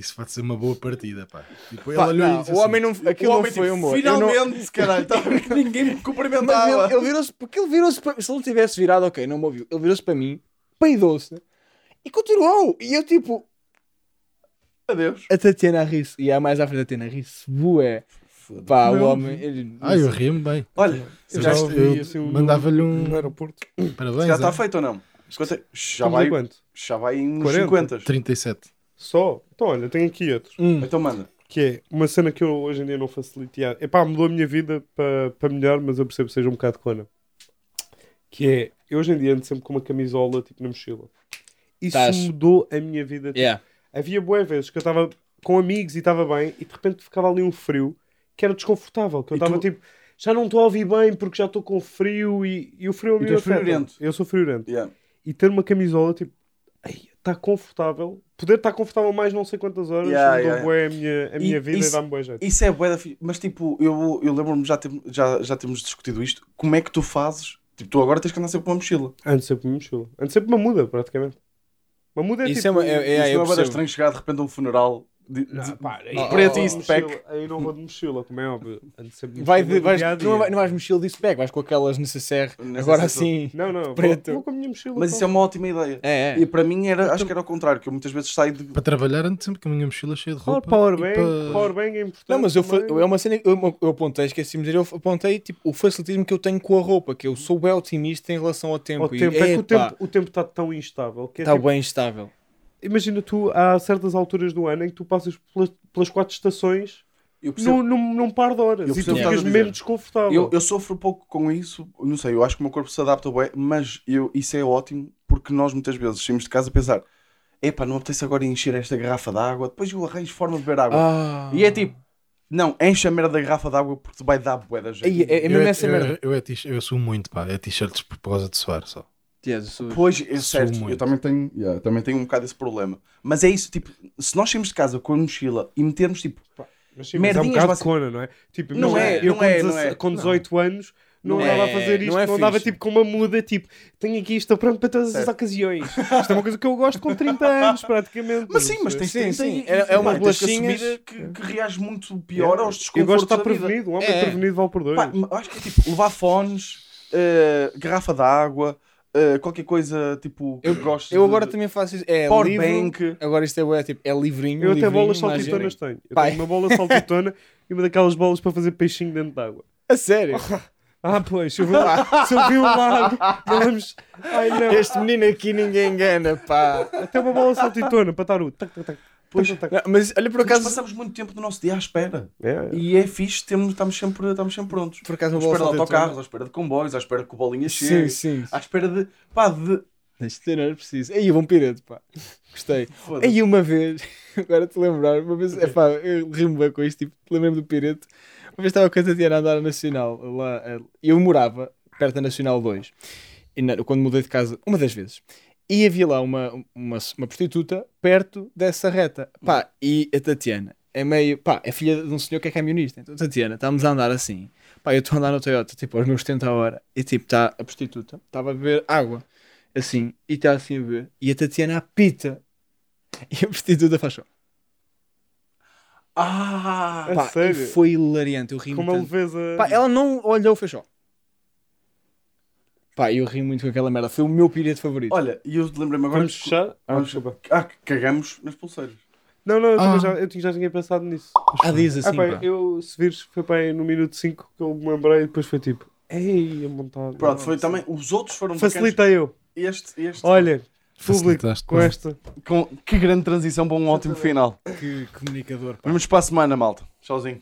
Isso pode ser uma boa partida, pá. Tipo, Pá, olhou não, o assim, homem não. Aquilo O não homem, foi tipo, humor. Eu não- Finalmente, caralho, a que ninguém me Mas cumprimentava. ele, ele virou-se. Porque ele virou-se para. Se ele não tivesse virado, ok, não me ouviu. Ele virou-se para mim, peidou-se e continuou. E eu, tipo, Adeus. a Tatiana ri-se. E a mais à frente da Tatiana ri-se. Bué. Pá, o Não. homem. ele- Ah, eu ria-me bem. Olha, Eu já assim, mandava-lhe um- no aeroporto. Parabéns. já está é? feito ou não? É- Já a vai, quanto? já vai em uns 40? 50. 37. Só? Então, olha, tenho aqui outros. Hum. Então manda. Que é uma cena que eu hoje em dia não facilito. É pá, mudou a minha vida para pa melhor, mas eu percebo que seja um bocado cona. Que é, eu hoje em dia ando sempre com uma camisola tipo na mochila. Isso Tás. mudou a minha vida. tipo, Yeah. Havia boas vezes que eu estava com amigos e estava bem e de repente ficava ali um frio que era desconfortável. Que eu E estava tu- tipo, já não estou a ouvir bem porque já estou com frio e, e o frio a E mim tu és afeta. friorento. Eu sou friorento. Yeah. E ter uma camisola tipo, está confortável. Poder estar confortável mais não sei quantas horas Yeah, mudou yeah. bué a minha, a E minha vida isso- e dá-me bué jeito. Isso é bué Mas tipo, eu, eu lembro-me, já, tem- já, já temos discutido isto. Como é que tu fazes? Tipo, tu agora tens que andar sempre com uma mochila. Ando sempre uma mochila. Ando sempre uma muda, praticamente. Uma muda é Isso tipo... é uma- é- é- Isso é percebo. estranho chegar de repente a um funeral de, de- Não, pá, aí, Oh, preto e de pack. Aí não vou de mochila, como é óbvio. Ando sempre de Vai mochila de, vais, não, não vais mochila disso back, vais com aquelas necessaire. Necessaire Agora tudo. sim. Não, não, Preto. Vou, vou com a minha mochila. Mas isso é uma ótima ideia. É, é. E para mim era, acho que era ao contrário, que eu muitas vezes saio de. Para trabalhar ando sempre com a minha mochila cheia de roupa. powerbank, e para- powerbank é importante. Não, mas eu, também. é uma cena que eu, eu apontei, esqueci-me de dizer, eu apontei tipo, o facilitismo que eu tenho com a roupa, que eu sou bem otimista em relação ao tempo. Ao tempo. É que o tempo o tempo está tão instável é está tipo, bem estável. Imagina tu, há certas alturas do ano em que tu passas pelas, pelas quatro estações Eu, percebo- num, num, par de horas Eu e tu ficas menos desconfortável. eu, eu sofro um pouco com isso, não sei, eu acho que o meu corpo se adapta bem, mas eu, isso é ótimo porque nós muitas vezes saímos de casa a pensar: epá, não apetece agora encher esta garrafa de água, depois eu arranjo forma de beber água. Ah. E é tipo, não, enche a merda da garrafa de água porque te vai dar bué da jeito. é, é Eu mesmo é- essa eu- merda. Eu, é t- eu sou muito, pá. É t-shirts por causa de suar só. Pois, é Sou certo, eu também tenho, yeah, eu também tenho um bocado esse problema. Mas é isso, tipo, se nós saímos de casa com a mochila e metermos tipo, Mas sim, mas é um bocado cona, não é? Tipo, Não é, eu não com, é, 16 não é. com 18 anos não, Não andava é, a fazer isto, não é não andava tipo com uma muda, tipo, tenho aqui isto pronto para todas as Certo. ocasiões. Isto é uma coisa que eu gosto com 30 anos, praticamente. mas sim, mas tens, Sim, tens, sim, é- é que bolachinhas. que, que reages muito pior aos Eu desconfortos gosto de estar prevenido, um homem É. prevenido vale por dois. Pá, eu acho que é tipo levar fones, eh, garrafa de eh, qualquer coisa tipo Eu, gostes eu de- agora também faço isso. É Power livro. bank. Agora isto é, bué, tipo, é livrinho. eu até bolas saltitonas tenho. Eu Pai. tenho uma bola saltitona e uma daquelas bolas para fazer peixinho dentro de água. A sério. Ah, pois, se eu vi, se eu vi um lago, vamos. Ai não. Este menino aqui ninguém engana, pá. Até uma bola saltitona para estar o. Tac, tac, tac, Pois. tac, Não, mas olha, por Nós acaso. passamos muito tempo do nosso dia à espera. É, é. E é fixe, temos, estamos, sempre, estamos sempre prontos. Por acaso, À espera de autocarros, à espera de comboios, à espera que o bolinha Sim, chegue, sim. à espera de. pá, de. Isto não era preciso. Aí, bom pirete, pá. Gostei. Aí, uma vez, agora te lembrar, uma vez, é pá, eu rimo bem com isto, tipo, lembrei-me do pirete. Uma vez estava com a Tatiana a andar na Nacional, lá, eh, eu morava perto da Nacional 2, e na- quando mudei de casa, uma das vezes. E havia lá uma, uma, uma prostituta perto dessa reta. Pá, e a Tatiana é meio. Pá, é filha de um senhor que é camionista. Então, Tatiana, estávamos a andar assim. Pá, eu estou a andar no Toyota, tipo, aos meus 70 a hora. E tipo, está a prostituta, estava a beber água. Assim, e está assim a beber. E a Tatiana apita. E a prostituta faz só. Ah! Pá, sério? e foi hilariante. Eu ri Com uma tanto. leveza. Pá, ela não olhou, fez só. Pá, eu ri muito com aquela merda. Foi o meu pirete favorito. Olha, e eu lembrei-me agora. Vamos fechar? Ah, Vamos- desculpa. Ah, que cagamos nas pulseiras. Não, não, eu, Ah. já, eu tinha- já tinha pensado nisso. ah, diz assim, ah, pá, pá. eu, se vires, foi aí no minuto 5 que eu me lembrei e depois foi tipo, ei, a montada. Pronto, foi também. Os outros foram Facilitei eu. Este, este. Olha, público, Facilitaste com esta. Com, que grande transição para um ótimo final. Que comunicador, pá. Vamos para a semana, malta. Tchauzinho.